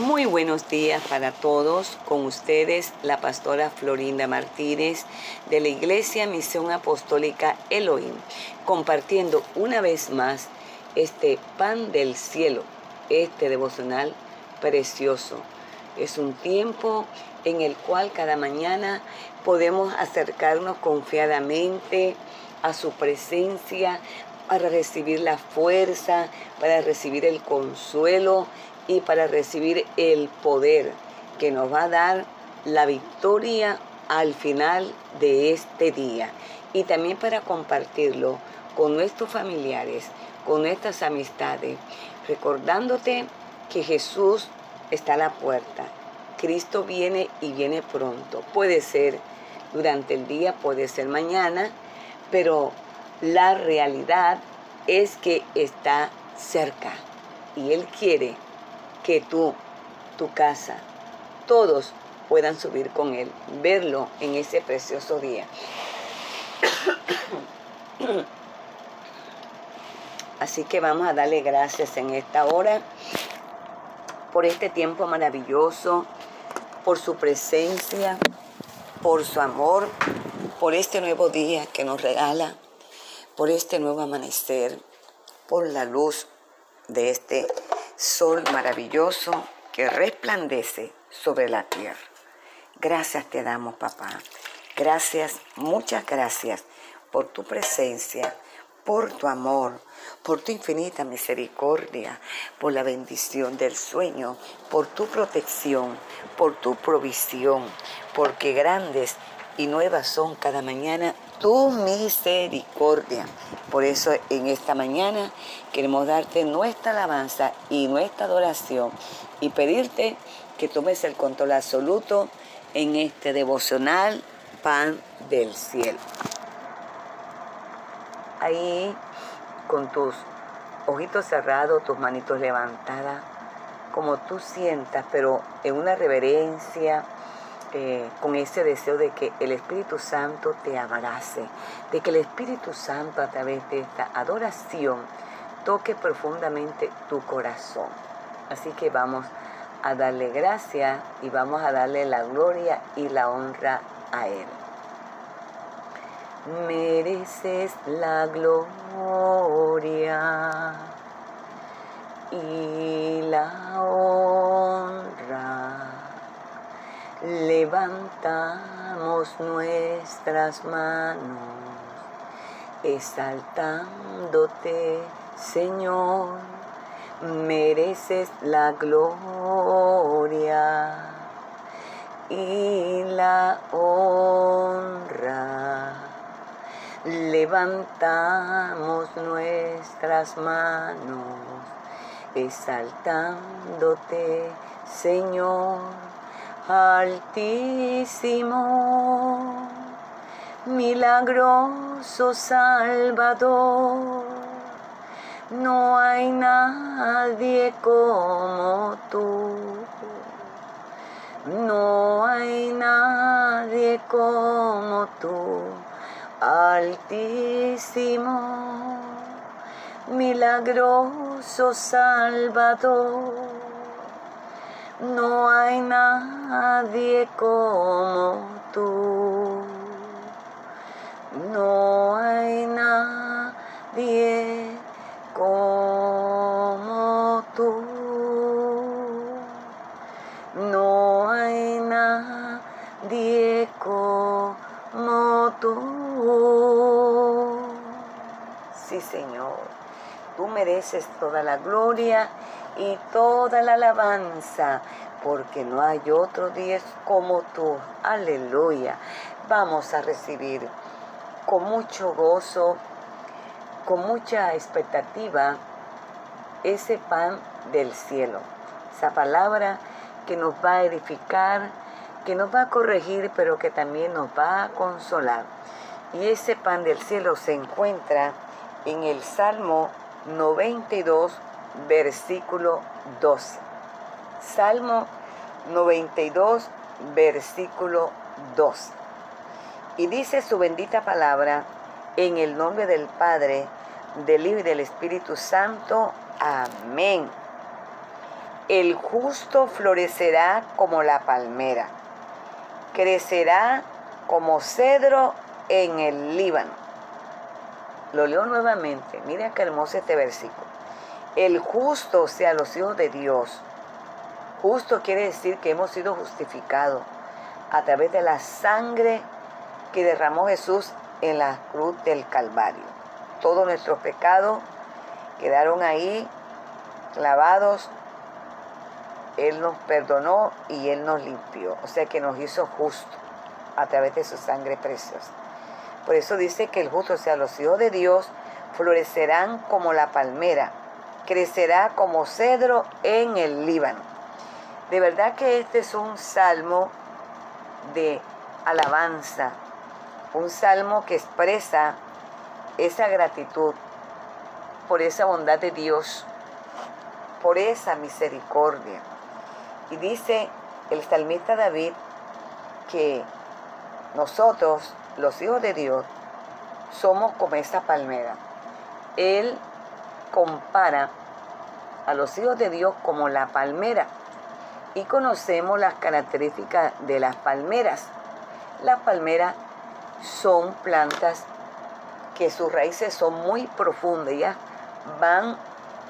Muy buenos días para todos. Con ustedes la pastora Florinda Martínez de la Iglesia Misión Apostólica Elohim, compartiendo una vez más este pan del cielo, este devocional precioso. Es un tiempo en el cual cada mañana podemos acercarnos confiadamente a su presencia para recibir la fuerza, para recibir el consuelo y para recibir el poder que nos va a dar la victoria al final de este día y también para compartirlo con nuestros familiares, con nuestras amistades, recordándote que Jesús está a la puerta. Cristo viene y viene pronto. Puede ser durante el día, puede ser mañana, pero la realidad es que está cerca y Él quiere que tú, tu casa, todos puedan subir con Él, verlo en ese precioso día. Así que vamos a darle gracias en esta hora por este tiempo maravilloso, por su presencia, por su amor, por este nuevo día que nos regala, por este nuevo amanecer, por la luz de este sol maravilloso que resplandece sobre la tierra. Gracias te damos, papá. Gracias, muchas gracias por tu presencia, por tu amor, por tu infinita misericordia, por la bendición del sueño, por tu protección, por tu provisión, porque grandes y nuevas son cada mañana tu misericordia. Por eso en esta mañana queremos darte nuestra alabanza y nuestra adoración y pedirte que tomes el control absoluto en este devocional pan del cielo. Ahí con tus ojitos cerrados, tus manitos levantadas, como tú sientas, pero en una reverencia, eh, con ese deseo de que el Espíritu Santo te abrace, de que el Espíritu Santo a través de esta adoración toque profundamente tu corazón. Así que vamos a darle gracia y vamos a darle la gloria y la honra a Él. Mereces la gloria y la honra levantamos nuestras manos, exaltándote, Señor, mereces la gloria y la honra. Levantamos nuestras manos, exaltándote, Señor Altísimo, milagroso Salvador, no hay nadie como tú, no hay nadie como tú, Altísimo, milagroso Salvador no hay nadie como tú. No hay nadie como tú. No hay nadie como tú. Sí, Señor, tú mereces toda la gloria y toda la alabanza, porque no hay otro Dios como tú. Aleluya. Vamos a recibir con mucho gozo, con mucha expectativa, ese pan del cielo, esa palabra que nos va a edificar, que nos va a corregir, pero que también nos va a consolar. Y ese pan del cielo se encuentra en el Salmo 92, versículo 12. Salmo 92, versículo 12. Y dice su bendita palabra en el nombre del Padre, del Hijo y del Espíritu Santo. Amén. El justo florecerá como la palmera, crecerá como cedro en el Líbano. Lo leo nuevamente, mira qué hermoso este versículo. El justo, o sea, los hijos de Dios. Justo quiere decir que hemos sido justificados a través de la sangre que derramó Jesús en la cruz del Calvario. Todos nuestros pecados quedaron ahí clavados. Él nos perdonó y Él nos limpió. O sea que nos hizo justo a través de su sangre preciosa. Por eso dice que el justo, o sea, los hijos de Dios, florecerán como la palmera, crecerá como cedro en el Líbano. De verdad que este es un salmo de alabanza, un salmo que expresa esa gratitud por esa bondad de Dios, por esa misericordia. Y dice el salmista David que nosotros, los hijos de Dios, somos como esa palmera. Él compara a los hijos de Dios como la palmera y conocemos las características de las palmeras. Las palmeras son plantas que sus raíces son muy profundas, ya van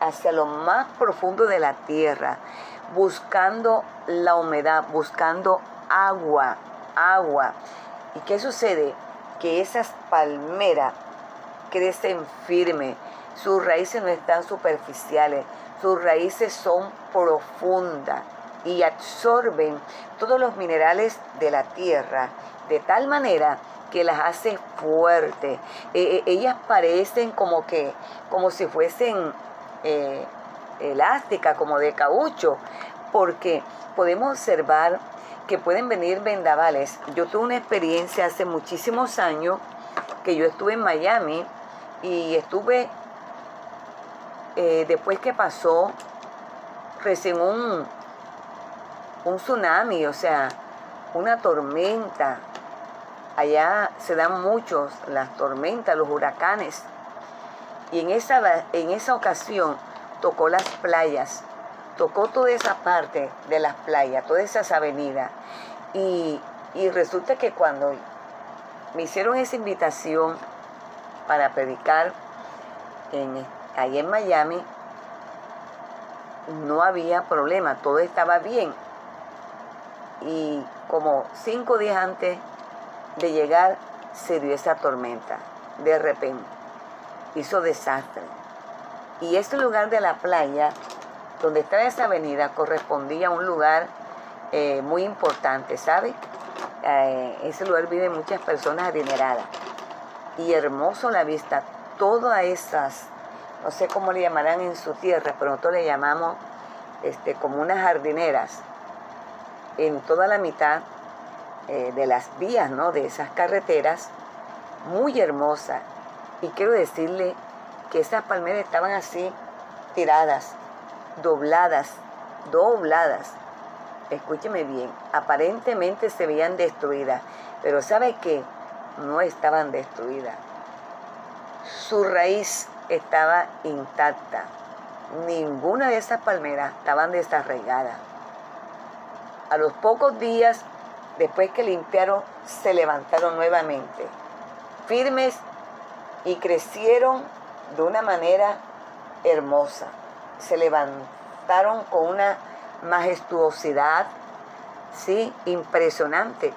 hacia lo más profundo de la tierra, buscando la humedad, buscando agua, agua. ¿Y qué sucede? Que esas palmeras crecen firme, sus raíces no están superficiales, sus raíces son profundas y absorben todos los minerales de la tierra de tal manera que las hace fuertes. E, e, ellas parecen como que, como si fuesen eh, elásticas, como de caucho, porque podemos observar que pueden venir vendavales. Yo tuve una experiencia hace muchísimos años que yo estuve en Miami y estuve, eh, después que pasó recién un, un tsunami, o sea, una tormenta. Allá se dan muchos las tormentas, los huracanes. Y en esa, en esa ocasión tocó las playas, tocó toda esa parte de las playas, todas esas avenidas. Y, resulta que cuando me hicieron esa invitación para predicar en, ahí en Miami, no había problema, todo estaba bien y como cinco días antes de llegar se dio esa tormenta de repente. Hizo desastre. Y este lugar de la playa, donde estaba esa avenida, correspondía a un lugar eh, muy importante, ¿sabe? Eh, ese lugar viven muchas personas adineradas. Y hermoso la vista. Todas esas, no sé cómo le llamarán en su tierra, pero nosotros le llamamos este, como unas jardineras en toda la mitad eh, de las vías, ¿no? De esas carreteras, muy hermosa. Y quiero decirle que esas palmeras estaban así, tiradas, dobladas, dobladas. Escúcheme bien, aparentemente se veían destruidas, pero ¿sabe qué? No estaban destruidas. Su raíz estaba intacta. Ninguna de esas palmeras estaban desarraigadas a los pocos días, después que limpiaron, se levantaron nuevamente, firmes y crecieron de una manera hermosa. Se levantaron con una majestuosidad, sí, impresionante.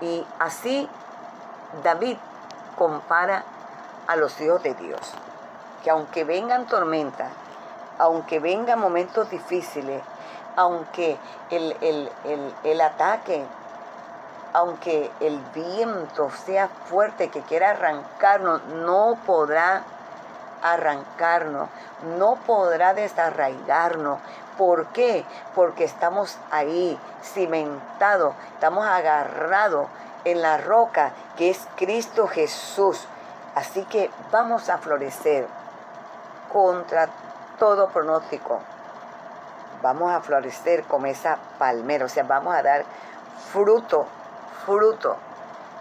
Y así David compara a los hijos de Dios, que aunque vengan tormentas, aunque vengan momentos difíciles, aunque el, ataque, aunque el viento sea fuerte que quiera arrancarnos, no podrá arrancarnos, no podrá desarraigarnos. ¿Por qué? Porque estamos ahí, cimentados, estamos agarrados en la roca que es Cristo Jesús. Así que vamos a florecer contra todo pronóstico vamos a florecer como esa palmera, o sea, vamos a dar fruto, fruto,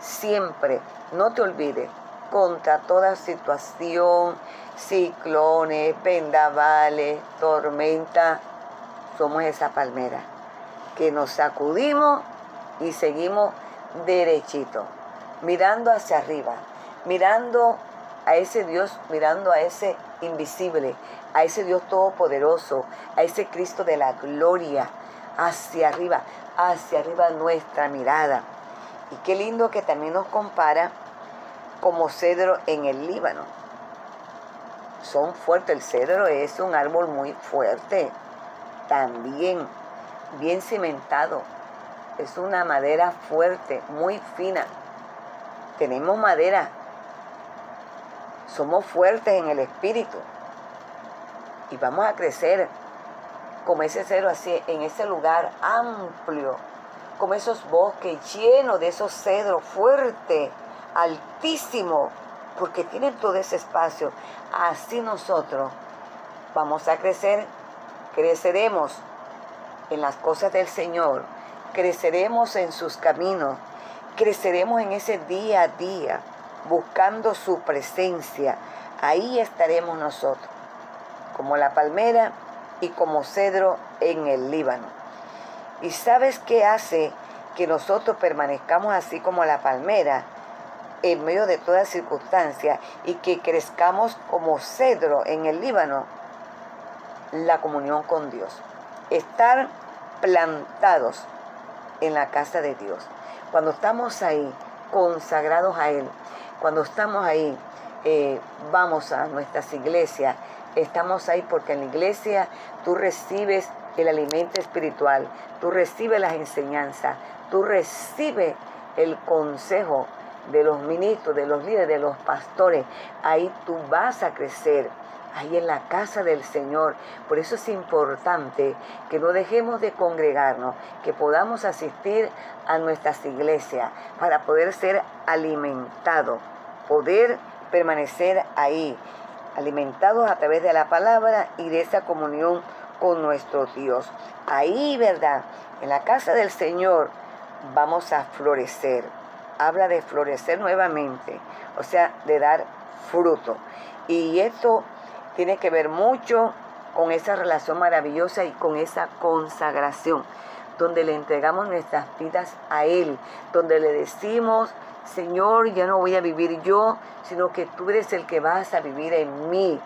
siempre. No te olvides, contra toda situación, ciclones, vendavales, tormenta, somos esa palmera, que nos sacudimos y seguimos derechito, mirando hacia arriba, mirando a ese Dios, mirando a ese invisible, a ese Dios todopoderoso, a ese Cristo de la gloria, hacia arriba, hacia arriba nuestra mirada. Y qué lindo que también nos compara como cedro en el Líbano. Son fuertes, el cedro es un árbol muy fuerte, también bien cimentado, es una madera fuerte, muy fina. Tenemos madera, somos fuertes en el espíritu. Y vamos a crecer como ese cedro así, en ese lugar amplio, como esos bosques llenos de esos cedros fuertes, altísimos, porque tienen todo ese espacio. Así nosotros vamos a crecer, creceremos en las cosas del Señor, creceremos en sus caminos, creceremos en ese día a día, buscando su presencia. Ahí estaremos nosotros, como la palmera y como cedro en el Líbano. ¿Y sabes qué hace que nosotros permanezcamos así como la palmera? en medio de toda circunstancia y que crezcamos como cedro en el Líbano, la comunión con Dios. Estar plantados en la casa de Dios. Cuando estamos ahí, consagrados a Él, cuando estamos ahí, eh, vamos a nuestras iglesias, estamos ahí porque en la iglesia tú recibes el alimento espiritual, tú recibes las enseñanzas, tú recibes el consejo de los ministros, de los líderes, de los pastores. Ahí tú vas a crecer, ahí en la casa del Señor. Por eso es importante que no dejemos de congregarnos, que podamos asistir a nuestras iglesias para poder ser alimentados, poder permanecer ahí, alimentados a través de la palabra y de esa comunión con nuestro Dios. Ahí, ¿verdad? En la casa del Señor vamos a florecer habla de florecer nuevamente, o sea, de dar fruto. Y esto tiene que ver mucho con esa relación maravillosa y con esa consagración, donde le entregamos nuestras vidas a Él, donde le decimos, Señor, ya no voy a vivir yo, sino que tú eres el que vas a vivir en mí.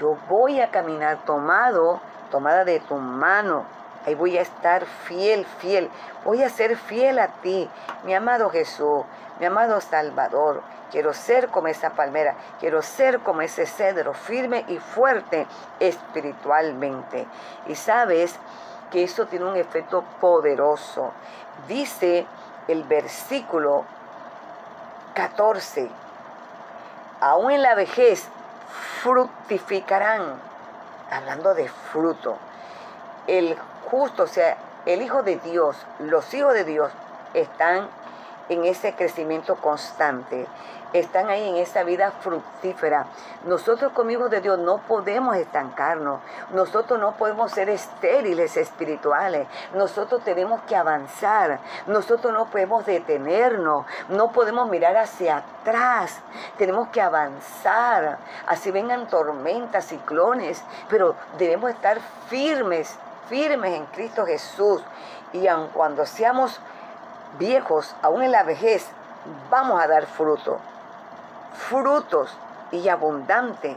Yo voy a caminar tomado, tomada de tu mano, Ahí voy a estar fiel, fiel. Voy a ser fiel a ti, mi amado Jesús, mi amado Salvador. Quiero ser como esa palmera, quiero ser como ese cedro, firme y fuerte espiritualmente. Y sabes que eso tiene un efecto poderoso. Dice el versículo 14, aún en la vejez fructificarán, hablando de fruto. El justo, o sea, el Hijo de Dios, los hijos de Dios están en ese crecimiento constante, están ahí en esa vida fructífera. Nosotros como hijos de Dios no podemos estancarnos, nosotros no podemos ser estériles espirituales, nosotros tenemos que avanzar, nosotros no podemos detenernos, no podemos mirar hacia atrás, tenemos que avanzar, así vengan tormentas, ciclones, pero debemos estar firmes firmes en Cristo Jesús y aun cuando seamos viejos, aún en la vejez, vamos a dar fruto. Frutos y abundante.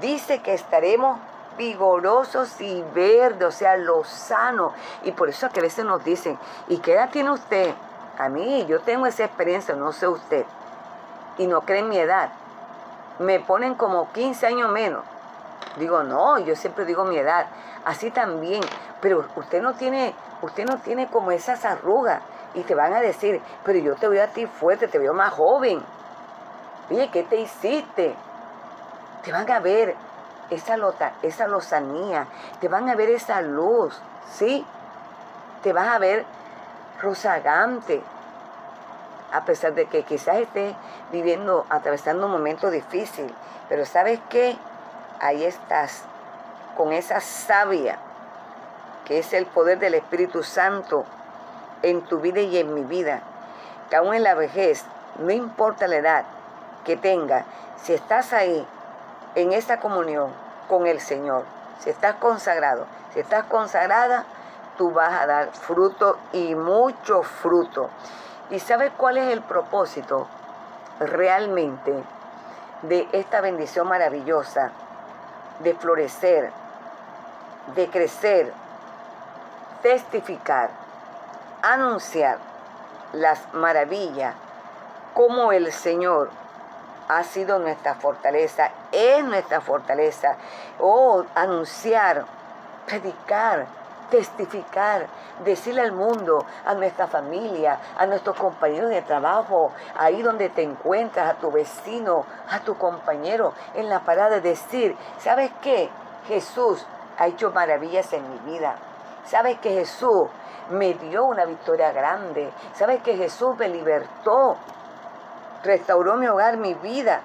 Dice que estaremos vigorosos y verdes, o sea, lo sano. Y por eso que a veces nos dicen, ¿y qué edad tiene usted? A mí, yo tengo esa experiencia, no sé usted. Y no creen mi edad. Me ponen como 15 años menos. Digo, no, yo siempre digo mi edad. Así también. Pero usted no tiene, usted no tiene como esas arrugas. Y te van a decir, pero yo te veo a ti fuerte, te veo más joven. Oye, ¿qué te hiciste? Te van a ver esa, lota, esa lozanía, te van a ver esa luz, ¿sí? Te vas a ver rozagante, a pesar de que quizás estés viviendo, atravesando un momento difícil. Pero ¿sabes qué? Ahí estás, con esa sabia, que es el poder del Espíritu Santo en tu vida y en mi vida, que aún en la vejez, no importa la edad que tenga, si estás ahí, en esa comunión con el Señor, si estás consagrado, Si estás consagrada, tú vas a dar fruto y mucho fruto. ¿Y sabes cuál es el propósito realmente de esta bendición maravillosa? De florecer, de crecer, testificar, anunciar las maravillas, como el Señor ha sido nuestra fortaleza, es nuestra fortaleza. Oh, anunciar, predicar, testificar, decirle al mundo, a nuestra familia, a nuestros compañeros de trabajo, ahí donde te encuentras, a tu vecino, a tu compañero, en la parada, decir, ¿sabes qué? Jesús ha hecho maravillas en mi vida. ¿Sabes que Jesús me dio una victoria grande? ¿Sabes que Jesús me libertó? Restauró mi hogar, mi vida.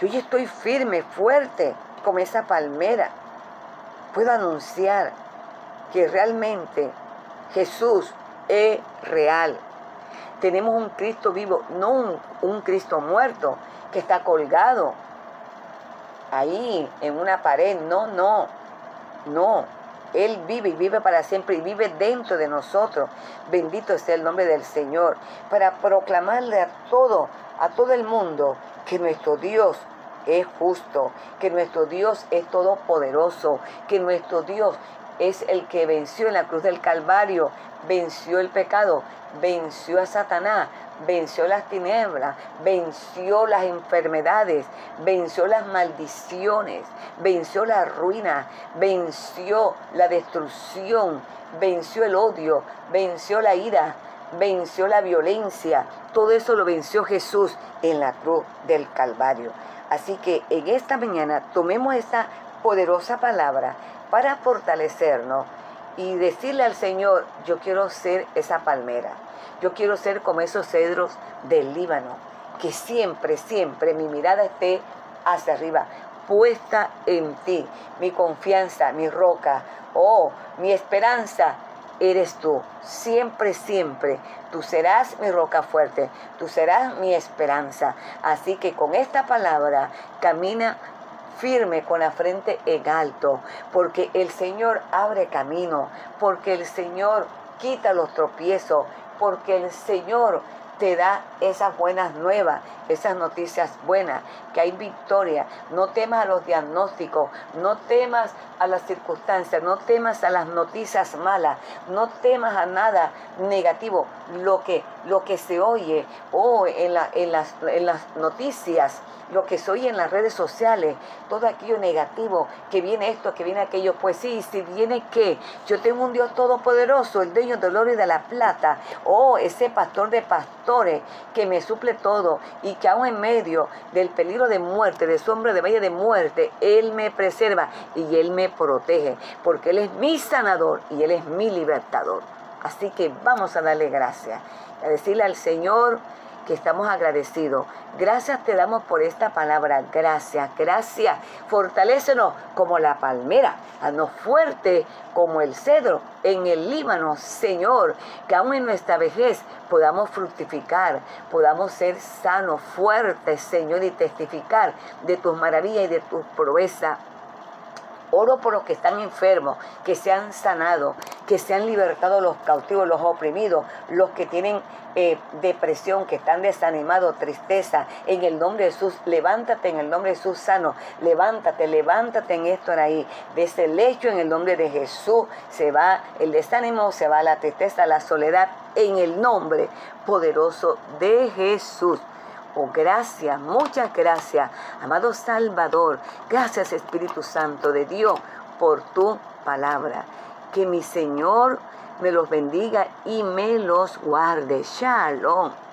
Yo ya estoy firme, fuerte, como esa palmera. Puedo anunciar que realmente Jesús es real. Tenemos un Cristo vivo, no un, Cristo muerto que está colgado ahí en una pared. No, no, no. Él vive y vive para siempre y vive dentro de nosotros. Bendito sea el nombre del Señor. Para proclamarle a todo, a todo el mundo, que nuestro Dios es justo, que nuestro Dios es todopoderoso, que nuestro Dios es el que venció en la cruz del Calvario, venció el pecado, venció a Satanás, venció las tinieblas, venció las enfermedades, venció las maldiciones, venció la ruina, venció la destrucción, venció el odio, venció la ira, venció la violencia. Todo eso lo venció Jesús en la cruz del Calvario. Así que en esta mañana tomemos esta poderosa palabra para fortalecernos y decirle al Señor, yo quiero ser esa palmera, yo quiero ser como esos cedros del Líbano, que siempre, siempre mi mirada esté hacia arriba, puesta en ti, mi confianza, mi roca, oh, mi esperanza eres tú, siempre, siempre. Tú serás mi roca fuerte, tú serás mi esperanza. Así que con esta palabra camina firme con la frente en alto, porque el Señor abre camino, porque el Señor quita los tropiezos, porque el Señor te da esas buenas nuevas, esas noticias buenas, que hay victoria. No temas a los diagnósticos, no temas a las circunstancias, no temas a las noticias malas, no temas a nada negativo. Lo que, lo que se oye o en, la, en, las, en las noticias lo que soy en las redes sociales, todo aquello negativo, que viene esto, que viene aquello, pues sí, si viene que yo tengo un Dios todopoderoso, el dueño del oro y de la plata, oh, ese pastor de pastores que me suple todo y que aún en medio del peligro de muerte, de sombra de valle de muerte, Él me preserva y Él me protege, porque Él es mi sanador y Él es mi libertador. Así que vamos a darle gracias, a decirle al Señor, que estamos agradecidos. Gracias te damos por esta palabra. Gracias, gracias. Fortalécenos como la palmera, haznos fuerte como el cedro en el Líbano, Señor, que aún en nuestra vejez podamos fructificar, podamos ser sanos, fuertes, Señor, y testificar de tus maravillas y de tus proezas Oro por los que están enfermos, que sean sanados, que sean libertados los cautivos, los oprimidos, los que tienen eh, depresión, que están desanimados, tristeza. En el nombre de Jesús, levántate en el nombre de Jesús sano. Levántate, levántate en esto ahí. De ese lecho en el nombre de Jesús se va el desánimo, se va la tristeza, la soledad. En el nombre poderoso de Jesús. Oh, gracias, muchas gracias, amado Salvador. Gracias, Espíritu Santo de Dios, por tu palabra. Que mi Señor me los bendiga y me los guarde. Shalom.